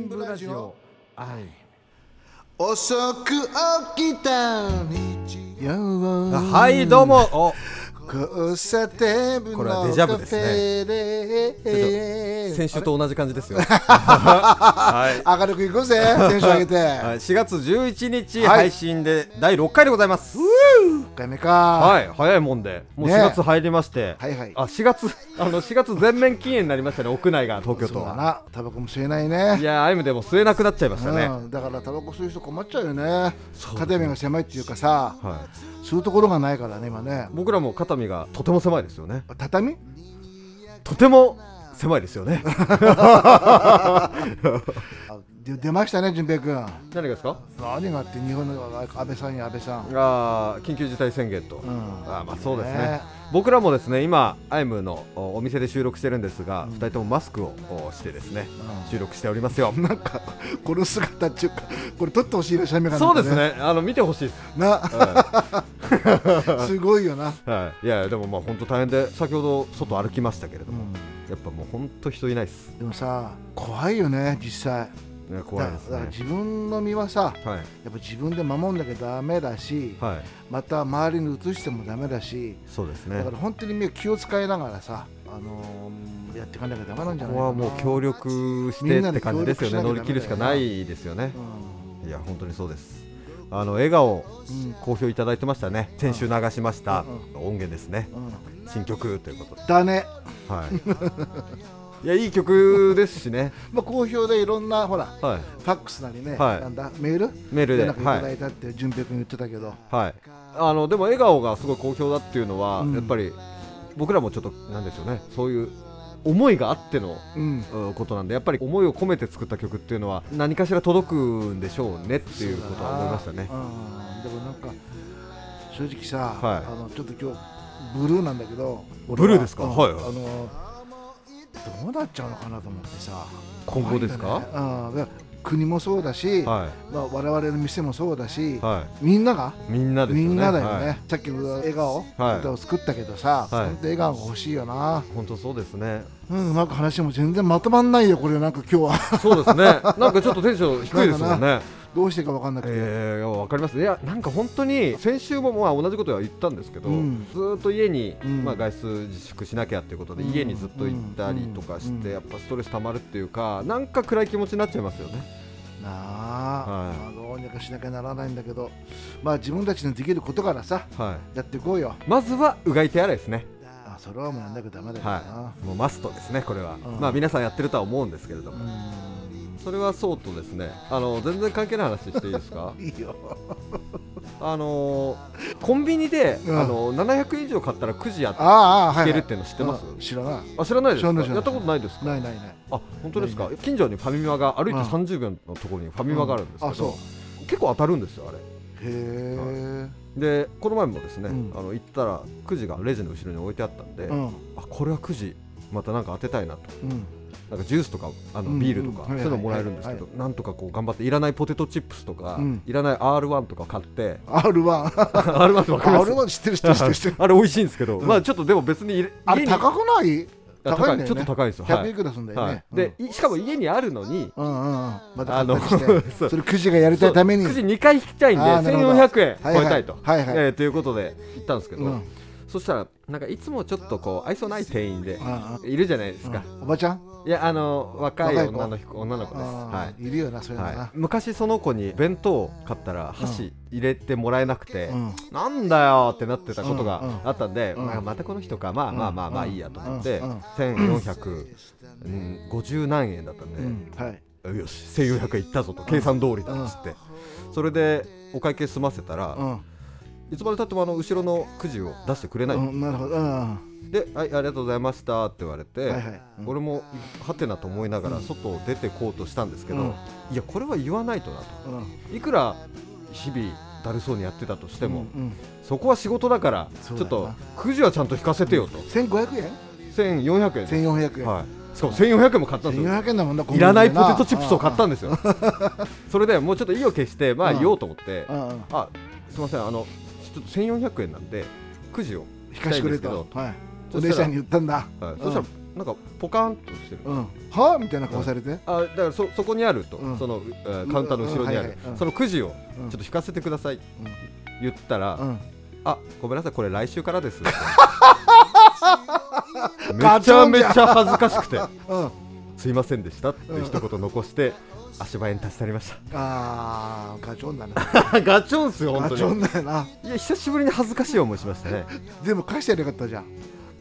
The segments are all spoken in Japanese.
ンブラジオ。愛遅く起きた日曜。はいどうも。お。交差点のこれはデジャブですね。先週と同じ感じですよ。はい。明るくいこうぜ。テンション上げて。はい。4月11日はい。配信で第6回でございます1回目か。はい早いもんで。もうね。4月入りまして。はいはい。あ4月あの4月全面禁煙になりましたね屋内が東京そうだ都はな。タバコも吸えないいねやアイムでも吸えなくなっちゃいましたね。うん、だからタバコ吸う人困っちゃうよね。そう片目が狭いっていうかさはい。吸うところがないからね今ね。僕らも肩身がとても狭いですよね。畳？とても狭いですよね。あ で出ましたね淳平君。何がですか？何があって日本の安倍さんや安倍さん。あー緊急事態宣言と、ん。あーまあそうですね。ね。僕らもですね今アイムのおお店で収録してるんですが、二人ともマスクをおしてですね、収録しておりますよ。なんかこの姿っていうかこれ撮ってほしいな写メが。そうですね。あの見てほしいです、な。は すごいよな、いはい、いやでもまあ本当大変で先ほど外歩きましたけれども、やっぱもう本当人いないです。でもさ怖いよね実際ね怖いですだだからね自分の身はさはい。やっぱ自分で守んなきゃダメだし、はい。また周りに移してもダメだしそうですね。だから本当に気を使いながらさ、あのーやっていかなきゃダメなんじゃこないかな。こはもう協力してって感じですよね。協乗り切るしかないですよね。ういや本当にそうです。あの笑顔んうん。好評いただいてましたね。先週流しました音源ですね。うん。新曲ということで。だね、はい いやいい曲ですしね。まあ、好評でいろんなほらはい。ファックスなりね、はい。なんだメール？メールでなんかいたはいだいたって淳平君言ってたけど、はい。あのでも笑顔がすごい好評だっていうのは、うん。やっぱり僕らもちょっとなんでしょうね。そういう思いがあってのことなんでやっぱり思いを込めて作った曲っていうのは何かしら届くんでしょうねっていうことは思いましたね。うん、でもなんか正直さ、はい。あのちょっと今日ブルーなんだけど。ブルーですか？俺はい。はい。あのどうなっちゃうのかなと思ってさ。今後ですか？ねうんだから国もそうだし、はまあ、我々の店もそうだし、い。はみんなが？いみんなですよね。みんなだよね、はい。さっきの笑顔、はい。歌を作ったけどさ、はい。本当笑顔が欲しいよな、本当そうですね。うん、うまく話も全然まとまんないよこれ。なんか今日は。そうですね。なんかちょっとテンション低いですもんねどうしてか分かんなくて、えー、わかります。いやなんか本当に先週もまあ同じことは言ったんですけど、うん。ずーっと家に、うん。まあ、外出自粛しなきゃっていうことで、うん。家にずっと行ったりとかして、うん。やっぱストレス溜まるっていうかなんか暗い気持ちになっちゃいますよね。なあ、はい。まあ、どうにかしなきゃならないんだけどまあ自分たちのできることからさはい。やっていこうよ。まずはうがい手洗いですね。あそれはもうやんなきゃダメだよな、はい。もうマストですねこれは、うん。まあ皆さんやってるとは思うんですけれども、それはそうとですねあの全然関係ない話していいですか？う んいいよ。あのーコンビニで、うん。あの700円以上買ったらくじやっああああはい、けるっていうの知ってます、うん。知らない。あ知らないですか？やったことないですか？ないないない。あ本当ですか？近所にファミマが歩いてうん。30秒のところにファミマがあるんですけど、うん。結構当たるんですよあれ。へえ、でこの前もですね、うん。あの行ったらくじがレジの後ろに置いてあったんで、うん。あこれはくじまたなんか当てたいなと。うんなんかジュースとかあのうん。ビールとか、うんそういうのもらえるんですけど、はいなんとかこう頑張っていらないポテトチップスとか、うん。いらない R1 とか買って R1 R1 ってわかります。R1 知ってる知ってる知ってる知ってるあれ美味しいんですけど、まあちょっとでも別にあれ高くない？あ高い。ちょっと高いですよ、はい。100いくらすんだよね、はい、で、いしかも家にあるのにうんうんうん。またあの それくじがやりたいために。くじ2回引きたいんであーなるほど。1400円超えたいと、はいはい。えーということで行ったんですけど、うんそしたらなんかいつもちょっとこう愛想ない店員でいるじゃないですか、うん。おばちゃん？いやあの若い女の子女の子です、あはーいるよなそういうの昔その子に弁当を買ったら箸入れてもらえなくて、うん。なんだよってなってたことがあったんで、うん。まあ、またこの人かまあまあまあまあいいやと思って、うん。うん。1450何円だったんで、うん。はい。よし1400円いったぞと計算通りだっつって、それでお会計済ませたら、うんいつまでたってもあの後ろのくじを出してくれない、うんなるほど。うん。で、はい、ありがとうございましたって言われて、はいはい。うん。俺もはてなと思いながら外を出てこうとしたんですけど、うん。いやこれは言わないとなと。うん。いくら日々だるそうにやってたとしても、うんそこは仕事だからちょっとくじはちゃんと引かせてよと、1500円？1400円です、1400円、はい、しかも1400円も買ったんですよ。1400円だもんないらないポテトチップスを買ったんでですよ。それでもうちょっと意を決してまあうん。言おうと思ってうんうん。あすみませんあのちょっと1400円なんでくじを引かしてくれと。はい。お姉さんに言ったんだ。はい。うんそしたらなんかポカーンとしてる。うん。は？みたいな顔されて？あだからそそこにあると、うん。その、えーカウンターの後ろにある、そのくじをうんちょっと引かせてください、うん。言ったら、うん。あごめんなさいこれ来週からです めちゃめちゃ恥ずかしくて。うん。すいませんでしたって一言残して足早に立ち去りましあーガチョンだねた ガチョンっすよ本当ガチョにンだよな。いや久しぶりに恥ずかしい思いしましたね。でも返してやればよかったじゃん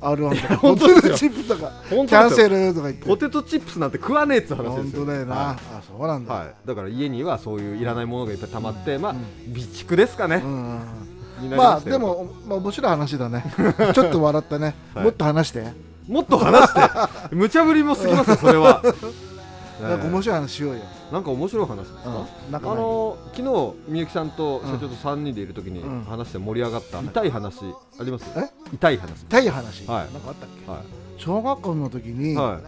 R1 とか本当ですよチップとか本キャンセ当ですよ。ルとか言って。ポテトチップスなんて食わねえっつう話で本すよ。当だよな、はあそうなんだ、い、はい、だから家にはそういういらないものがいっぱい溜まって、まあうん備蓄ですかね、うんうんうん。になりまあしたよでも、まあ、面白い話だね。ちょっと笑ったね、はい。もっと話して。もっと話して。無茶ぶりも過ぎますよそれは なんか面白い話しようよ、なんか面白い話ですか、うん、あの昨日みゆきさんと社長と3人でいるときにうん。話して盛り上がった痛い話あります？え？痛い話。痛い話、はい。なんかあったっけ？は小学校の時に、い。は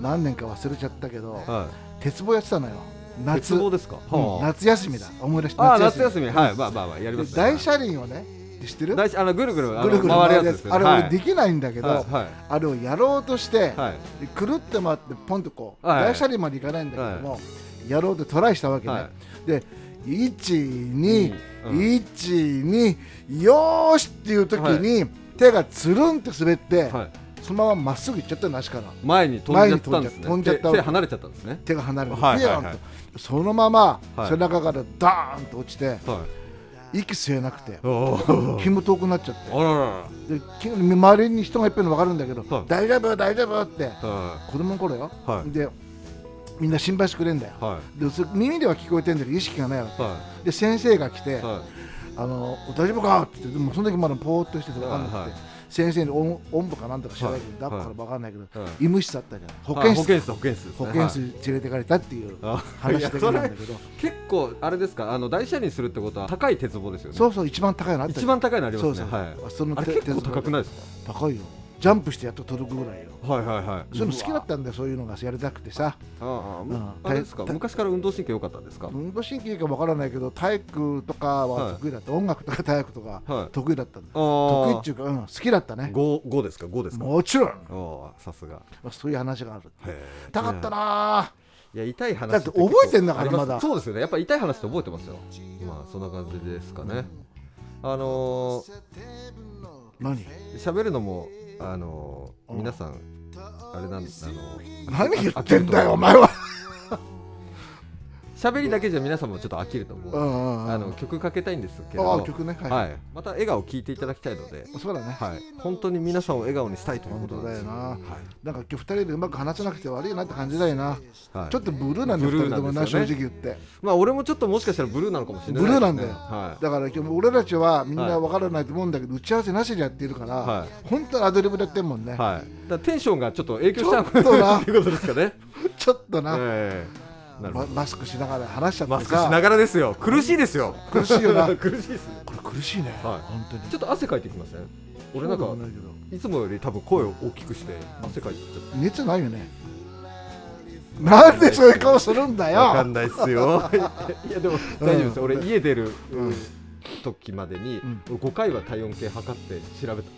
何年か忘れちゃったけど、い。は鉄棒やってたのよ。い夏。鉄棒ですか、うん。は夏休みだ。思い出しああた夏休み。はい。まあまあまあやりまですね大車輪をね知ってる？大あのぐるぐるぐるぐる回るやつですよね。はい。俺できないんだけど、はいはい。あれをやろうとして、はい。でくるって回ってポンとこう、はい。大車輪までいかないんだけども、やろうとトライしたわけね、はい。で12、うん。12よーしっていう時に、手がつるんって滑って、はい。そのまままっすぐ行っちゃったの足から前に飛んじゃったんですね。飛んじゃった手手離れちゃったんですね。手が離れて、はいはいはい。そのままはい。背中からダーンと落ちて、はい息吸えなくて気も遠くなっちゃって。でき周りに人がいっぱいの分かるんだけど、はい。大丈夫大丈夫っては子供の頃よ、いはい。でみんな心配してくれんだよ。はでそ耳では聞こえてんだけど意識がないわで先生が来てい。は「あの大丈夫か?」って言ってでもその時まだポーっとしてて分かんなくて、先生におんおんぶかなんとか知らないけど、はい。だから分かんないけど、医務室だったじゃん保保健室保健室。保健室に連れてかれたっていう話だけなんだけど、結構あれですか？あの大車輪するってことは高い鉄棒ですよね。そうそう一番高いのあった一番高いのありますね。そうそう、はい。そのあれ手結構高くないです高いよジャンプしてやっと届くぐらいよ。かはいはいはい。そういうの好きだったんだよそういうのがやりたくてさ。ああうん。あれですか？た昔から運動神経良かったんですか？運動神経いいかわからないけど体育とかは得意だった、音楽とか体育とかはい。得意だったんだ、ああ。得意っていうか、うん、好きだったね。五五ですか？五ですか？もちろん。ああさすが。まあそういう話があるへ痛かったなえいや痛い話だって覚えてんだからまだ。そうですよね。やっぱ痛い話って覚えてますよ。まあそんな感じですかね。あのー何？喋るのもあの皆さんあれなんあの何言ってんだよお前は喋りだけじゃ皆さんもちょっと飽きると思う、うんうんうん。あの曲かけたいんですけど曲ねはい、はい、また笑顔を聞いていただきたいので、そうだね、はい、本当に皆さんを笑顔にしたいということなんですよ。な。はい。なんか今日二人でうまく話せなくて悪いなって感じだよな、はい、ちょっとブルーなんだよブルー二人ともなね。直言って。まあ俺もちょっともしかしたらブルーなのかもしれないブルーなんだよ。はだから今日俺たちはみんな分からないと思うんだけど、打ち合わせなしでやってるから、はい。本当にアドリブでやってんもんね、い、はい、だテンションがちょっと影響しちゃうちょっとな。っていうことですかね。ちょっとな、ええ。なるほまど。マスクしながら話しちゃってマさスクしながらですよ。苦しいですよ。苦しいよな 苦しいです。これ苦しいね、はい本当にちょっと汗かいてきません？俺なんかいつもより多分声を大きくして汗かいてきちゃっ熱ないよねなんでそういう顔するんだた。わかよんないっすよ。いやでも大丈夫です。うん俺家出るうん時までにうん5回は体温計測って調べた。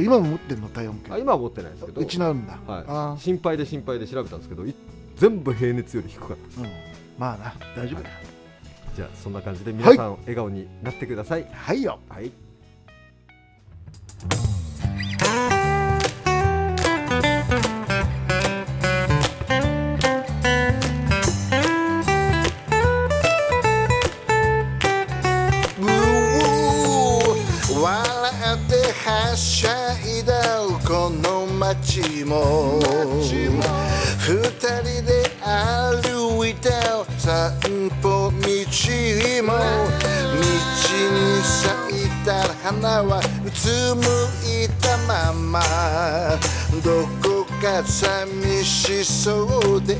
今も持ってんの？体温計あ今は持ってないですけどう。ちなるんだ、はいあ。心配で心配で調べたんですけど、い全部平熱より低かったです。ー、うん、まあな大丈夫だ。よじゃあそんな感じで皆さん笑顔になってください。はいよ。はい。笑ってはしゃいだこの街も。二人で歩道も道に咲いた花はうつむいたまま。どこか寂しそうで。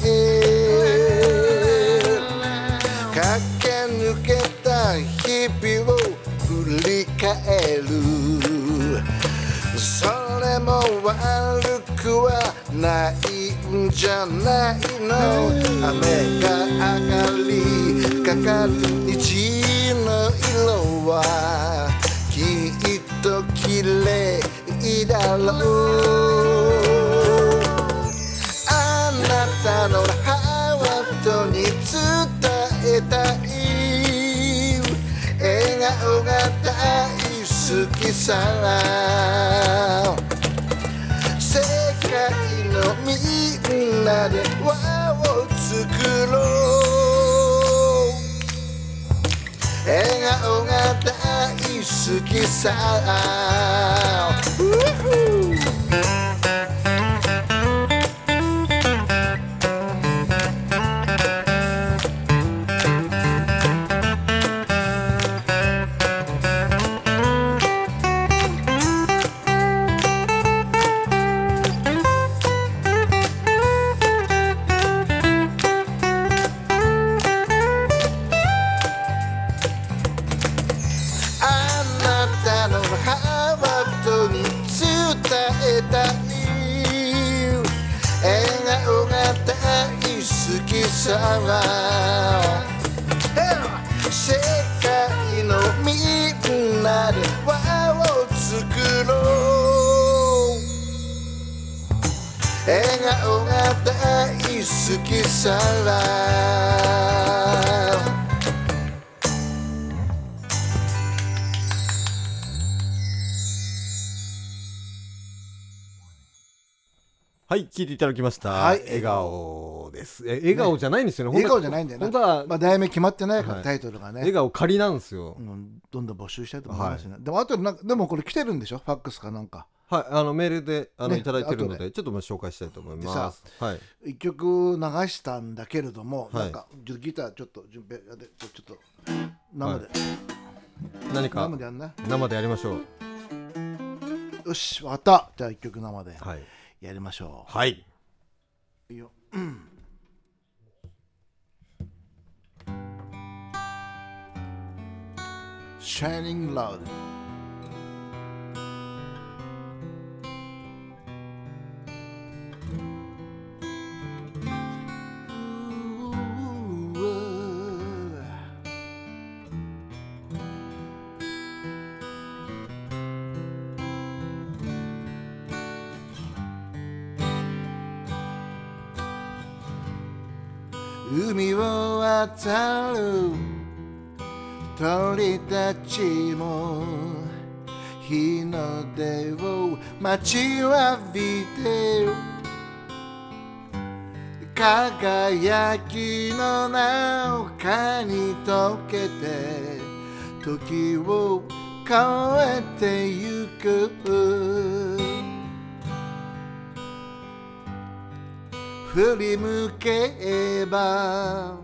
駆け抜けた日々を振り返る。それも悪くはない。んじゃないの雨が上がりかかる虹の色はきっと綺麗だろう。あなたのハートに伝えたい笑顔が大好きさ。みんなで輪を作ろう。笑顔が大好きさ。ただきました、はい。笑顔です。え笑顔じゃないんですよね。笑顔じゃないんだよな。本当はまあ題名決まってないから、はい。タイトルがね。笑顔仮なんですよ、うん、どんどん募集したいと思いますね、でもあとなんかでもこれ来てるんでしょ？ファックスかなんか。はい。あのメールであの、ねいただいてるの後で。ちょっとまあ紹介したいと思います。はい。一曲流したんだけれども、はい。なんかギターちょっと順平でちょっと生で、何か生でやんな生でやりましょう。よしわかった。じゃあ一曲生ではい。やりましょはい、う。いい Shining love. たちも日の出を待ちわびて輝きの中に溶けて時を変えてゆく振り向けば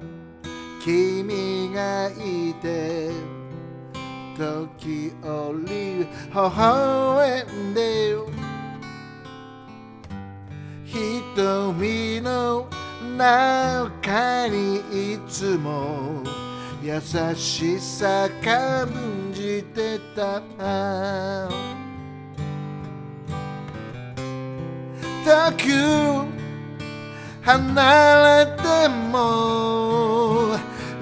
君がいて時折微笑んで瞳の中にいつも優しさ感じてた。遠く離れても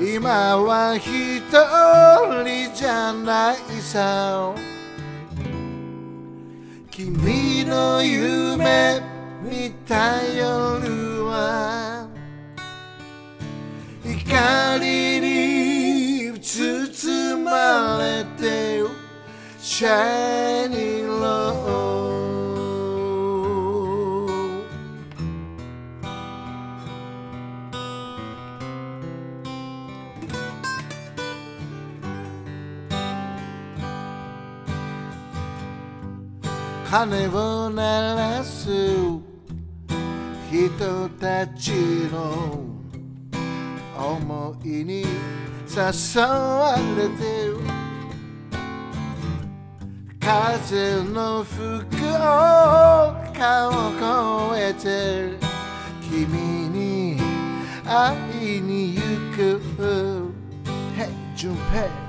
今は一人じゃないさ。君の夢見た夜は光に包まれて Shining Low 鐘を鳴らす人たちの思いに誘われて風の吹く丘を越えて君に会いに行く。Hey 順平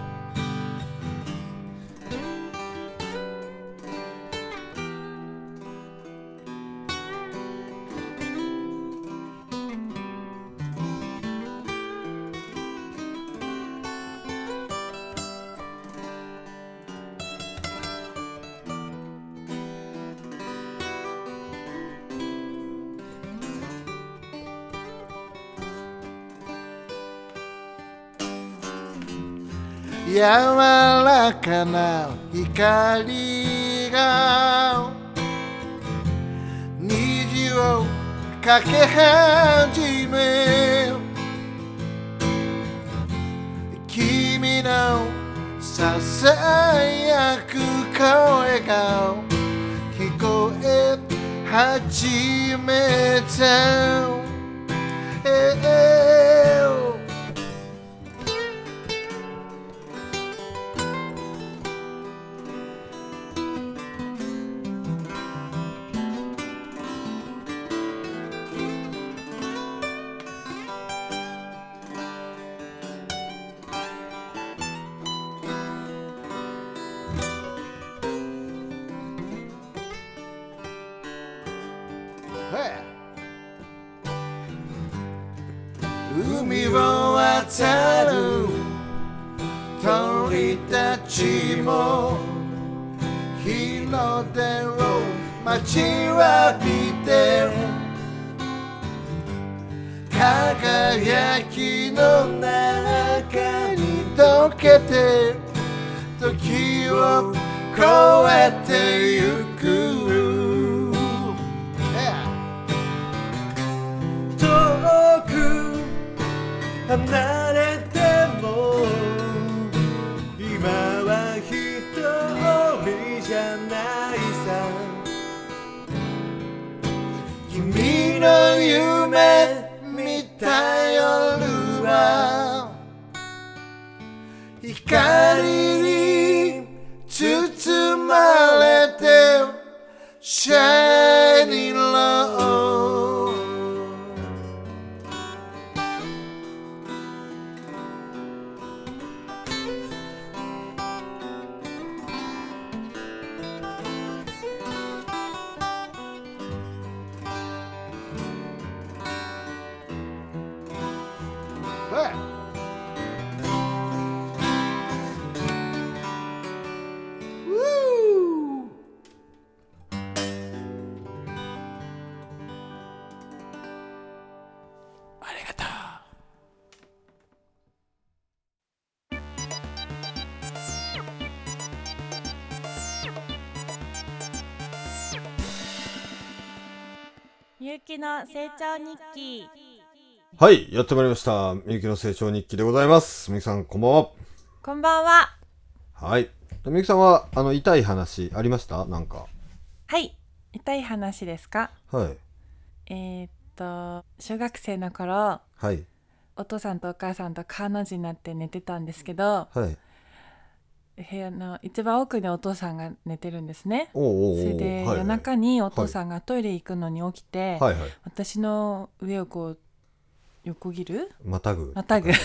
な光が虹をかけ始め君のささやく声が聞こえ始めた、離れても今は一人じゃないさ。君の夢見た夜は光みゆきの成長日記はい、やってまいりました。みゆきの成長日記でございます。みゆきさん、こんばんは。こんばんははい。みゆきさんは、あの、痛い話ありました？なんか。はい痛い話ですか？はい。えー、っと小学生の頃はい。お父さんとお母さんとカーの字になって寝てたんですけどはい。部屋の一番奥にお父さんが寝てるんですねそれで、はいはい夜中にお父さんがトイレ行くのに起きて、はいはい。私の上をこう横切る？またぐ。またぐはい。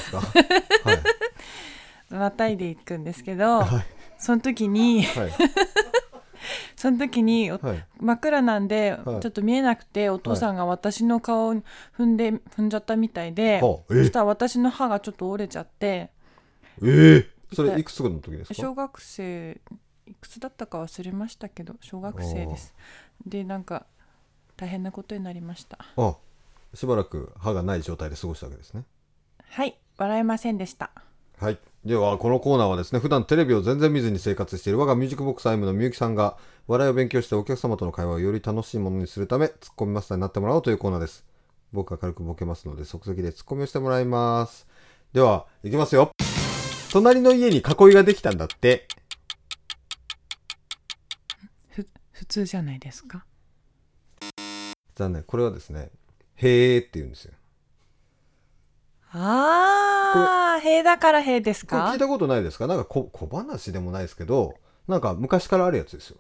またいでいくんですけど、はい。その時にはい。その時におはい。真っ暗なんで、はいちょっと見えなくてお父さんが私の顔を踏んで踏んじゃったみたいで、はあ、えそしたら私の歯がちょっと折れちゃってえー、それいくつの時ですか？小学生いくつだったか忘れましたけど小学生ですでなんか大変なことになりましたあ、しばらく歯がない状態で過ごしたわけですね。はい笑えませんでしたはい。では、このコーナーはですね、普段テレビを全然見ずに生活している我がミュージックボックスアイムのみゆきさんが、笑いを勉強してお客様との会話をより楽しいものにするため、ツッコミマスターになってもらおうというコーナーです。僕が軽くボケますので、即席でツッコミをしてもらいます。では、いきますよ。隣の家に囲いができたんだって。ふ普通じゃないですか？残念。これはですね、へーって言うんですよ。あー塀だから塀ですか？聞いたことないですか？なんか小小話でもないですけど、なんか昔からあるやつですよ。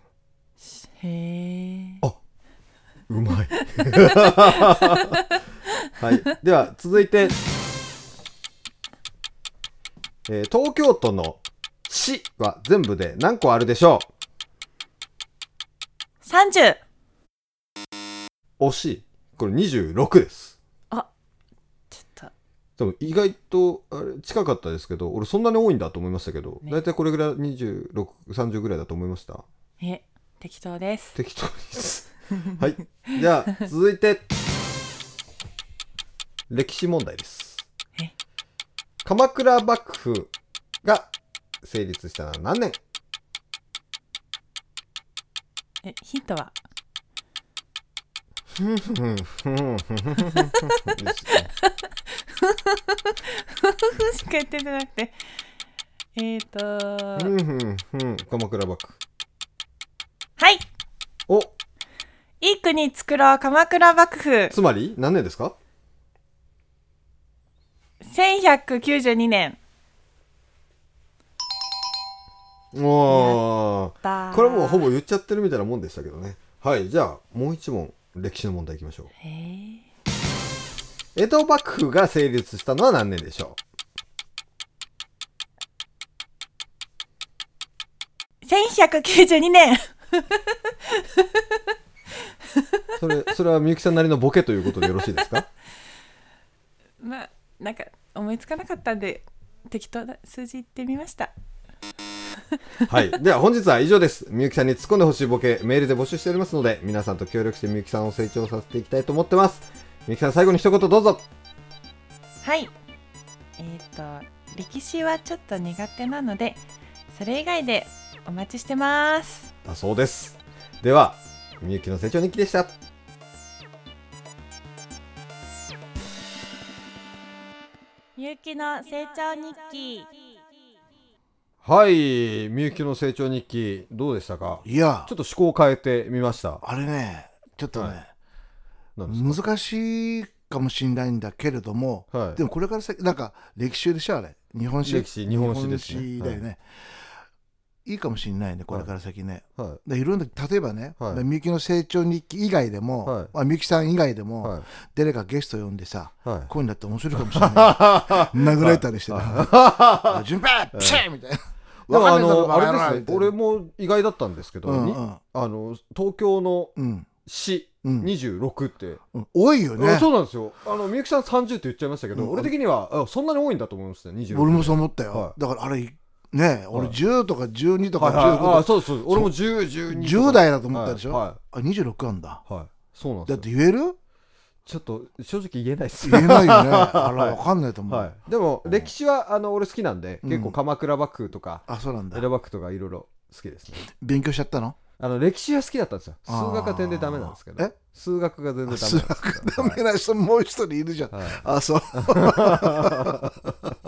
へえうまい。はい。では、続いて、えー東京都の市は全部で何個あるでしょ30う惜しい。これ26です。ちょっとでも意外とあれ近かったですけど、俺そんなに多いんだと思いましたけど、ねだいたいこれぐらい26、30ぐらいだと思いました。え適当です適当です。はい。じゃあ、続いて、歴史問題ですえ。鎌倉幕府が成立したのは何年？えヒントは？ふんふんふんふんふんふんふんふんしか言ってなくてえーとふんふんふん鎌倉幕府はいおいい国作ろう鎌倉幕府つまり何年ですか1192年。おー。だこれはもうほぼ言っちゃってるみたいなもんでしたけどね。はいじゃあもう一問歴史の問題いきましょう。江戸幕府が成立したのは何年でしょ1192年。うそれそれはみゆきさんなりのボケということでよろしいですか？まあなんか思いつかなかったんで適当な数字言ってみました。はい。では本日は以上です。みゆきさんに突っ込んでほしいボケメールで募集しておりますので皆さんと協力してみゆきさんを成長させていきたいと思ってます。みゆきさん最後に一言どうぞ。はい。えっ、と歴史はちょっと苦手なのでそれ以外でお待ちしてます。だそうです。ではみゆきの成長日記でしたみゆきの成長日記。はいみゆきの成長日記どうでしたか？いや。ちょっと思考を変えてみました。あれねちょっとね、はい。難しいかもしれないんだけれども、かはい。でもこれから先なんか歴史でしょあれ。日本史。歴史日本史ですね。だよね、い、いかもしれないねこれから先ね、はい。でいろんな例えばね、はい。みゆきの成長日記以外でも、はい。まあ、みゆきさん以外でも、はい。誰かゲスト呼んでさはい。こういうのだって面白いかもしれない。殴られたりしてた「順平ピシッ!」みたいな。でもあのあれですね俺も意外だったんですけど、にうんうん。あの東京のうん。市うん。26って、うん。多いよね。あそうなんですよ。あのみゆきさん30って言っちゃいましたけど、うん。俺的にはあそんなに多いんだと思いました26俺もそう思ったよ、はい。だからあれね俺はい。10とか12とかはいはい、15とか、あそうそう。俺も1012 10代だと思ったでしょ、はあ26あんだい、はいはい。そうなんだですよ。って言える？ちょっと正直言えないです。言えないよね。あらはい。わかんないと思う、はい、でも歴史はあの俺好きなんで、うん。結構鎌倉幕府とかあそうなんだ。江戸幕府とかいろいろ好きですね。勉強しちゃったの？あの歴史は好きだったんですよ。数学は全然ダメなんですけど。え？数学が全然ダメ数なんですけど。学ダメな人もう一人いるじゃん、はい。あそう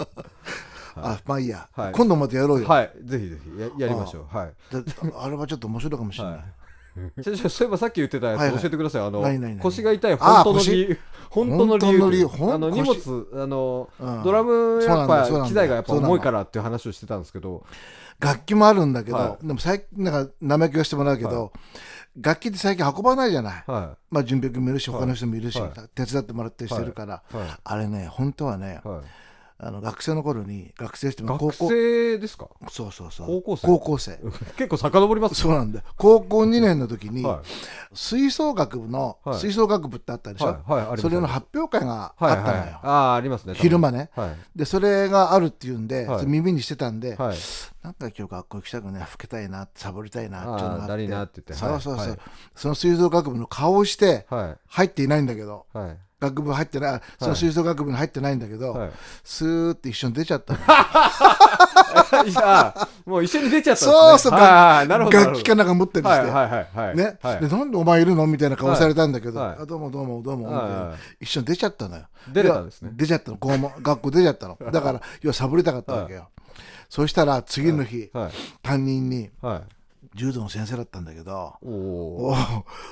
あまあいいや、はい。今度またやろうよ、はい、ぜひぜひ。ややりましょう。はい。だあれはちょっと面白いかもしれない、そういえばさっき言ってたやつ教えてください。あの腰が痛い。あ 本当の理由、本当の理由？あの荷物あのうん。ドラムやっぱ機材がやっぱ重いからっていう話をしてたんですけど、楽器もあるんだけど、はでも最近なんか生意気をしてもらうけど、は楽器って最近運ばないじゃない、はまあ準備君もいるし他の人もいるし、はい。手伝ってもらったりしてるから、あれね本当はね、はい。あの学生の頃に学生しても高学校生ですか？そうそうそう。高校生。高校生。結構遡りますね。そうなんだ。よ高校2年の時に、は吹奏楽部の、はい。吹奏楽部ってあったでいしょ、はいそれの発表会があはいったのよ、はい。ああありますね。昼間ね。はい。でそれがあるっていうんで、耳にしてたんで、はい。なんか今日学校行きたくね吹けたいなサボりたいなっていうのがあって。あなって言って。そうそうそう、はい。その吹奏楽部の顔をしてはい。入っていないんだけど。はい学部入ってないその吹奏楽部に入ってないんだけど、はい。スーって一緒に出ちゃった もう一緒に出ちゃったね。そうそうはいはいなるほど。楽器かなんか持ってるんですよ、はい。ね、はい。でなんでお前いるのみたいな顔されたんだけど、どうもどうもどうも、一緒に出ちゃったのよ。出れたんですね。出ちゃったの。校門学校出ちゃったの。だから要はサボりたかったわけよ、そしたら次の日、はい。担任にはい。柔道の先生だったんだけどお「お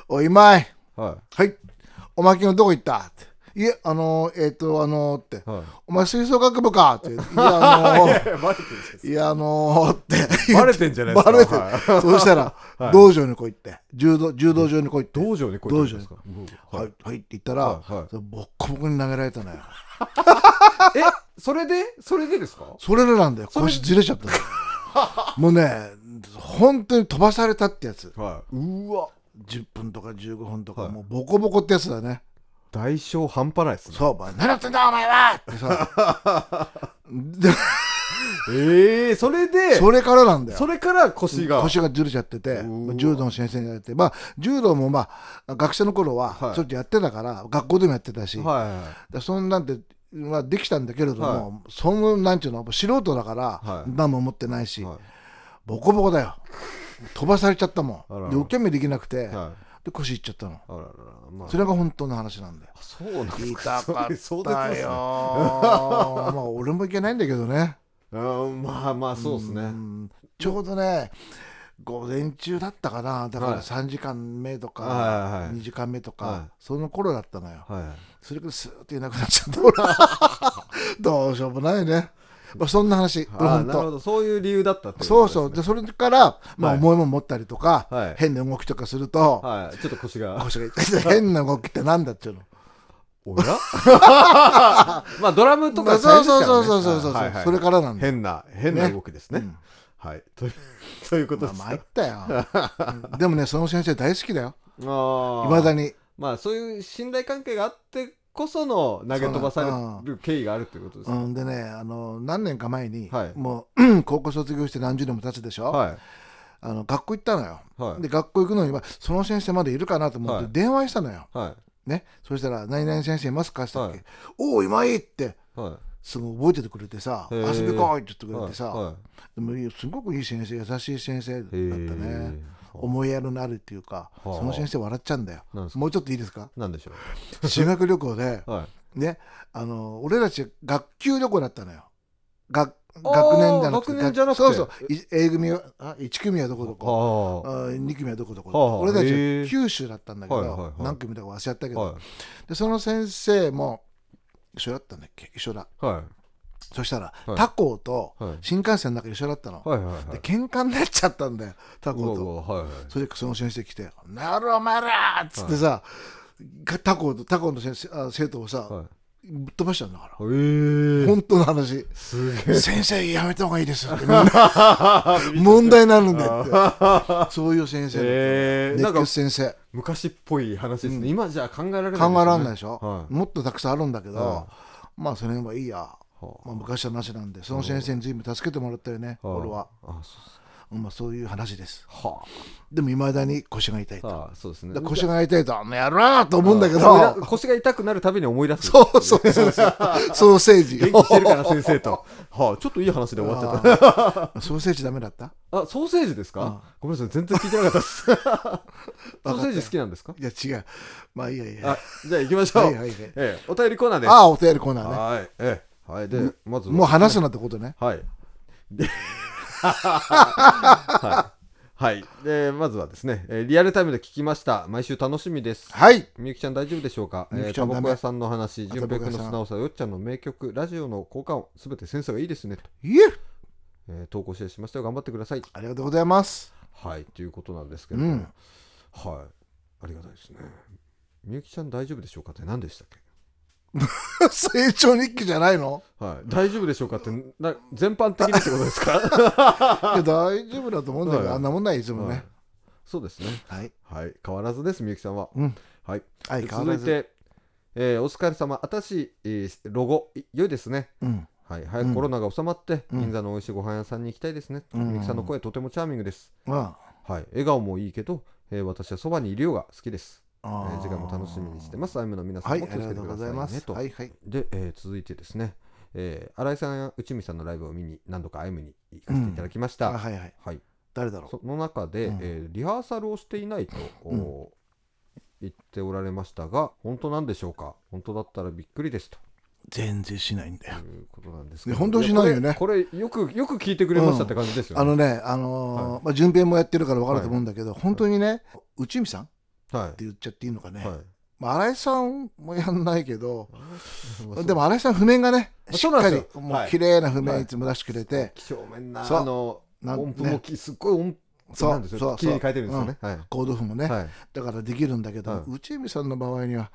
おおい今井。ははいおまけのどこ行った?」って「いえあのー、えっ、とあのー」っていはい。「お前吹奏楽部か?」って「いやあのー、バレてるんですいやあのー」ってバレてんじゃないですか？バレてるはいそうしたら、はい道場に来いって柔道柔道場に来いって道場に来いって言うんですか？はい、はいって言ったら、はいはいボッコボコに投げられたのよ。え、それで？それでですか？それでなんだよ。腰ずれちゃったの。もうね、本当に飛ばされたってやつ。はい。うわ。10分とか15分とか、はい。もうボコボコってやつだね。代償半端ないですね。そう、お前何やってんだお前は。ってさ。でええ、それでそれからなんだよ。それから腰が。腰がずれちゃってて柔道の先生にやってまあ柔道もまあ学生の頃ははい。ちょっとやってたから、学校でもやってたし、はいはいでそんなんではできたんだけれども、はそのなんていうの素人だから、はい。何も持ってないし、はい。ボコボコだよ飛ばされちゃったもん。で受け身できなくて、はい。で腰いっちゃったの。あららら。まあ。それが本当の話なんだよ。あそうなんです痛かよ。まあ俺もいけないんだけどね。うんまあまあそうですね。ん。ちょうどね午前中だったかな。だかはい。ら3時間目とか、はいはいはい。2時間目とか、はい。その頃だったのよ。はいそれからスーッといなくなっちゃった。俺 どうしようもないね、まあ、そんな話なるほど。そういう理由だったっていうそうそう。でそれから、まあ、はい。重いもん持ったりとか、はい。変な動きとかすると、はい。ちょっと腰が。腰が痛い。変な動きってなんだっちゅうの？おや？まあドラムとかそうそうそうそうそうそう、はいはいそれからなんだ。変な変なね動きですね。うんはい。という そういうことまあですか。参ったよ。うん。でもねその先生大好きだよ。あいまだに。まあそういう信頼関係があってこその投げ飛ばされる経緯があるということですね。うん、でねあの何年か前に、はい。もううん 高校卒業して何十年も経つでしょ、はい。あの学校行ったのよ、はい。で学校行くのにはその先生までいるかなと思っはいて電話したのよ、はい。ね。そしたら「何々先生いますか?」って言ったっけ？はい「おお今井!」って。はい。すぐ覚えててくれてさ「へー。遊び来い!」って言ってくれてさ、はい。でもいいすごくいい先生優しい先生だったへねー思いやりのあるっていうかはあその先生笑っちゃうんだよ。もうちょっといいですか？なんでしょ修学旅行で ねあの俺たち学級旅行だったのよ。学学年じゃなくて。学年じゃなくて。そうそう。い A 組はあ1組はどこどこ？はあ2組はどこどこ、はあ俺たち九州だったんだけど、何組だか忘れちゃったけど、でその先生も一緒だったんだっけ？一緒だ。いはいそしたら、はい。他校とはい。新幹線の中一緒だったの、はいはいはい。で喧嘩になっちゃったんだよ他校と。わはいはい。それでその先生来て「なるお前ら!」っつってさ、他校と他校の先生あ生徒をさ、はい。ぶっ飛ばしちゃうんだから、えー。本当の話。すげえ先生やめた方がいいですって 問題になるんだよって。そういう先生えー。先生。昔っぽい話ですね、今じゃ考えられない考えられいないでしょ、はい。もっとたくさんあるんだけど、はまあそれはいいや、はまあ、昔の話なんでその先生に随分助けてもらったよね、あ俺は、あそううんまあ、そういう話です。はでもいまだに腰が痛いと、あはあそうですね。腰が痛いとあの野郎と思うんだけど。腰が痛くなるたびに思い出す。そうそうそう。そうソーセージ。元気してるから先生と。はあちょっといい話で終わっちゃった。ソーセージダメだった？あソーセージですか？あごめんなさい全然聞いてなかったです。ソーセージ好きなんですか？いや違う。まあいいやいいや。あじゃあ行きましょう、はいはいはい。ええお便りコーナーです。ああお便りコーナーね。はいええはいでまずもう話すなってことねはい。で はい。はい。で、まずはですね、えーリアルタイムで聞きました。毎週楽しみです。はいみゆきちゃん大丈夫でしょうか？みゆえーきちゃんダメタバコ屋さんの話、あ純平君の素直さ、よっちゃんの名曲、ラジオの効果音、すべてセンスがいいですねと、いええー投稿シェアしましたよ。頑張ってください。ありがとうございますはい。ということなんですけれども、うんはい。ありがたいですね。みゆきちゃん大丈夫でしょうかって何でしたっけ？成長日記じゃないの？はい。大丈夫でしょうかって、な全般的にってことですか？いや大丈夫だと思うんだけど、はい。あんなもんないいつもはい。ねそうですね。はい。はい。変わらずです、みゆきさんは。うん。はい。はい変わらず。続いて、えーお疲れ様。あたし、えーロゴい良いですね。うん。はい。早くコロナが収まって、うん。銀座の美味しいご飯屋さんに行きたいですね、うん。みゆきさんの声とてもチャーミングです。まはい。笑顔もいいけど、えー私はそばにいるようが好きです、えあー次回も楽しみにしてます。アイムの皆さんも気をつけてくださいね、ざいと、はいはい。で、えー続いてですね、えー新井さんや内海さんのライブを見に何度かアイムに行かせていただきました、あはいはい。はい。誰だろその中で、うん。えーリハーサルをしていないと、うん。お言っておられましたが本当なんでしょうか？本当だったらびっくりですと。う全然しないんだよ。いうことなんですけど。いや本当にしないよね。やこれこれよくよく聞いてくれましたって感じですよね、あのねあのーはい。まあ順平もやってるから分かると思うんだけど、本当にね内海さん？ってはい言っちゃっていいのかね、はい。まあ、新井さんもやんないけどまあでも新井さん譜面がねあしっかりもうはい綺麗な譜はい面いつも出してくれて、几帳面なあのなん音符もき、すっごい音そうなんですそうよ綺麗に書いてるんですよね、はい。コード譜もね、はい。だからできるんだけど、はい。内海さんの場合には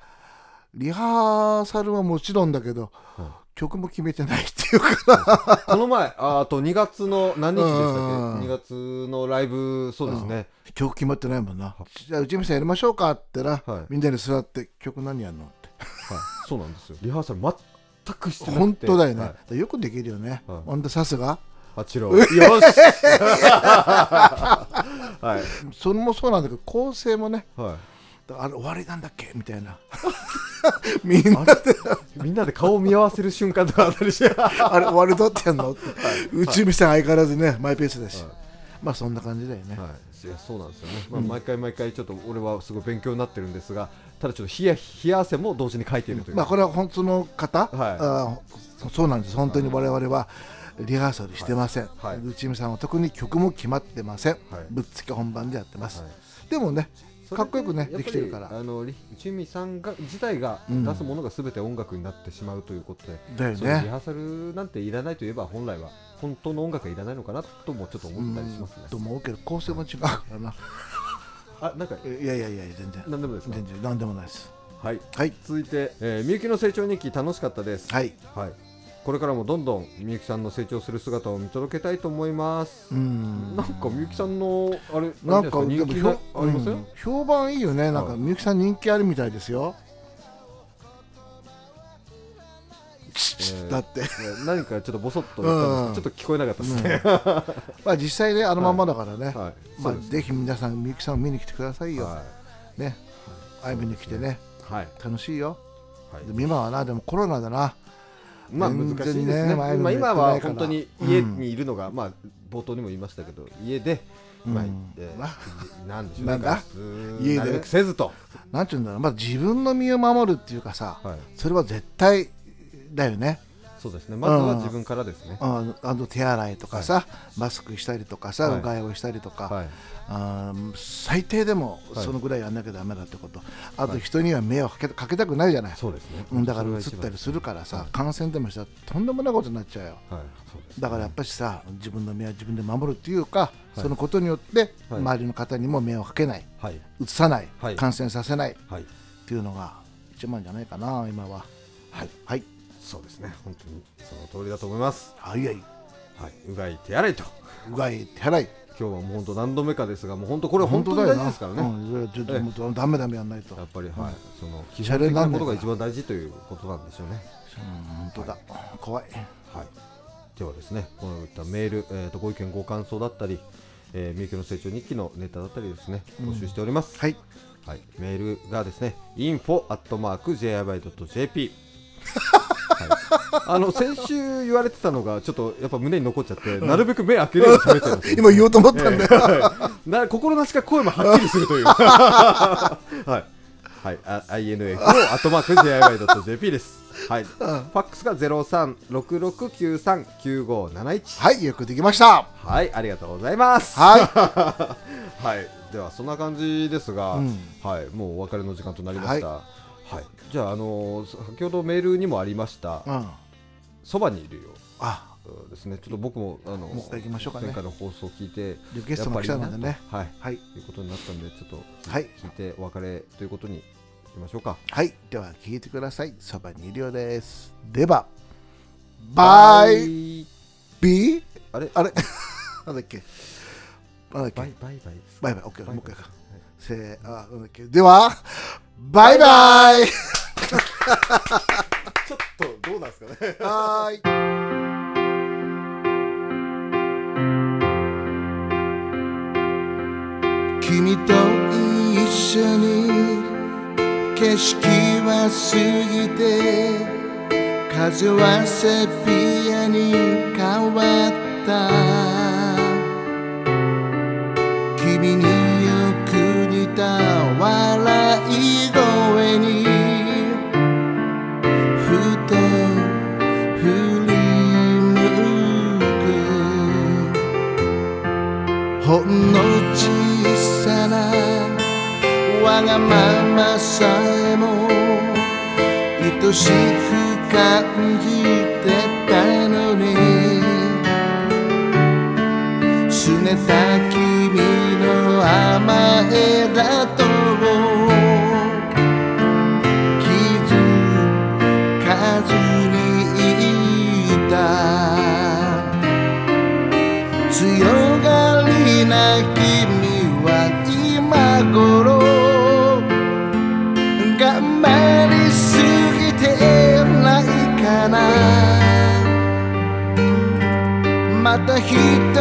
リハーサルはもちろんだけど、は曲も決めてないっていうか。この前ああと2月の何日でしたっけ、うんうんうん2月のライブそうですね、曲決まってないもんな。じゃあ内海さんやりましょうかってな、はい。みんなで座って曲何やんのって。はい、そうなんですよ。リハーサル全くしてなくて。本当だよね、はい。よくできるよね、はい。ほんとさすが。あちらを。よし。はい。それもそうなんだけど構成もね。はだからあれ終わりなんだっけ？みたいな。みんなみんなで顔を見合わせる瞬間とかあったりしてあれ終わりどうやってやんの？って、宇宙見さん相変わらずねマイペースだし、まあそんな感じだよね、はい、いやそうなんですよね、まあ、毎回毎回ちょっと俺はすごい勉強になってるんですがただちょっと冷や冷や汗も同時に書いているという、まあこれは本当の方、はい。あそそうなんです。本当に我々はリハーサルしてません、はい。内海さんは特に曲も決まってません、はい。ぶっつけ本番でやってます、はい。でもねかっこよくねできてるから。あのり内海さんが自体がうん出すものがすべて音楽になってしまうということで、だよそういうリねハーサルなんていらないといえば本来は本当の音楽はいらないのかなともちょっと思ったりしますね。うんと思うけど構成も違うからな。あなんかいやいやいや全然。何でもですか？全然何でもないです。はい。はい。続いて、えー、みゆきの成長日記楽しかったです。はい。はい、これからもどんどんみゆきさんの成長する姿を見届けたいと思います。うん。なんかみゆきさんのあれなんか人気があります？よ。うん。評判いいよね。なんかはい。みゆきさん人気あるみたいですよ、ーだって。何かちょっとボソッと言ったんですけど、ちょっと聞こえなかったですね。まあ実際ねあのまんまだからね、はい、まあそうです。ぜひ皆さんみゆきさんを見に来てくださいよ、はね。会い。に来てね。い、はい、楽しいよ。はい。で今はなでもコロナだなまあ難しいですね。ね前まあの今は本当に家にいるのが、まあ冒頭にも言いましたけど、家で。まあうん。えーななんでしょうな家で。せずと。なんていうんだろう。まあ自分の身を守るっていうかさ、はい、それは絶対だよねそうですね。まずは自分からですね。ああの手洗いとかさ、マスクしたりとかさ、はい。うがいをしたりとか、はい。最低でもはい。そのぐらいやんなきゃだめだってこと、あと人には迷惑かけかけたくないじゃない、そうですね。うんだから移それが一番ったりするからさ、はい。感染でもしたらとんでもないことになっちゃうよ。はい、そうです。だからやっぱりさ自分の身は自分で守るっていうか、い。そのことによってはい。周りの方にも迷惑かけないはい、移さない、はい。感染させないっはい、ていうのが一番じゃないかな今は。はい、はいそうですね。本当にその通りだと思います。はいはい。はい、うがい手洗いと。うがい手洗い。今日はもう本当何度目かですが、もう本当これ本当に大事ですからね。うん、ちょっともっとダメダメやんないと。やっぱり、うんはい、その基本的になことが一番大事。ということなんでしょうね。うん本当だ、怖い。はい。ではですね、こういったメール、えー、とご意見ご感想だったり、えー、みゆきの成長日記のネタだったりですね、募集しております。はい。はい、メールがですね、info あの先週言われてたのがちょっとやっぱ胸に残っちゃって、なるべく目開けるように喋っちゃいます今言おうと思ったんだよ、はいな心なしか声もはっきりするという。はい、はい、あ INFO アットマーク JIY.jp です。はい、ファックスが0366939571はいよくできました。はいありがとうございます。は はい、ではそんな感じですが、うん。はい、もうお別れの時間となりました。はい、じゃあ、あのー先ほどメールにもありましたい、うん、そばにいるよ。あ。うんですね、ちょっと僕も、あのもう一回行きましょうかね。前回の放送を聞いて。リクエストも来たのでね。はい、はい。ということになったんで、ちょっと、はい。聞いてお別れということにしましょうか。はい。では聞いてください。そばにいるようです。ではバイ。イ。ビー？あれ、あれ？なんだっけ？なんだっけ？バイバイバイ。バイバイ。オッケーもう一回か。はいせーあなんだっけ？ではバイバイ。ちょっとどうなんですかね。はーい。君と一緒に景色は過ぎて風はセピアに変わったの小さなわがままさえも愛しく感じてたのに拗ねた君の甘えだとまた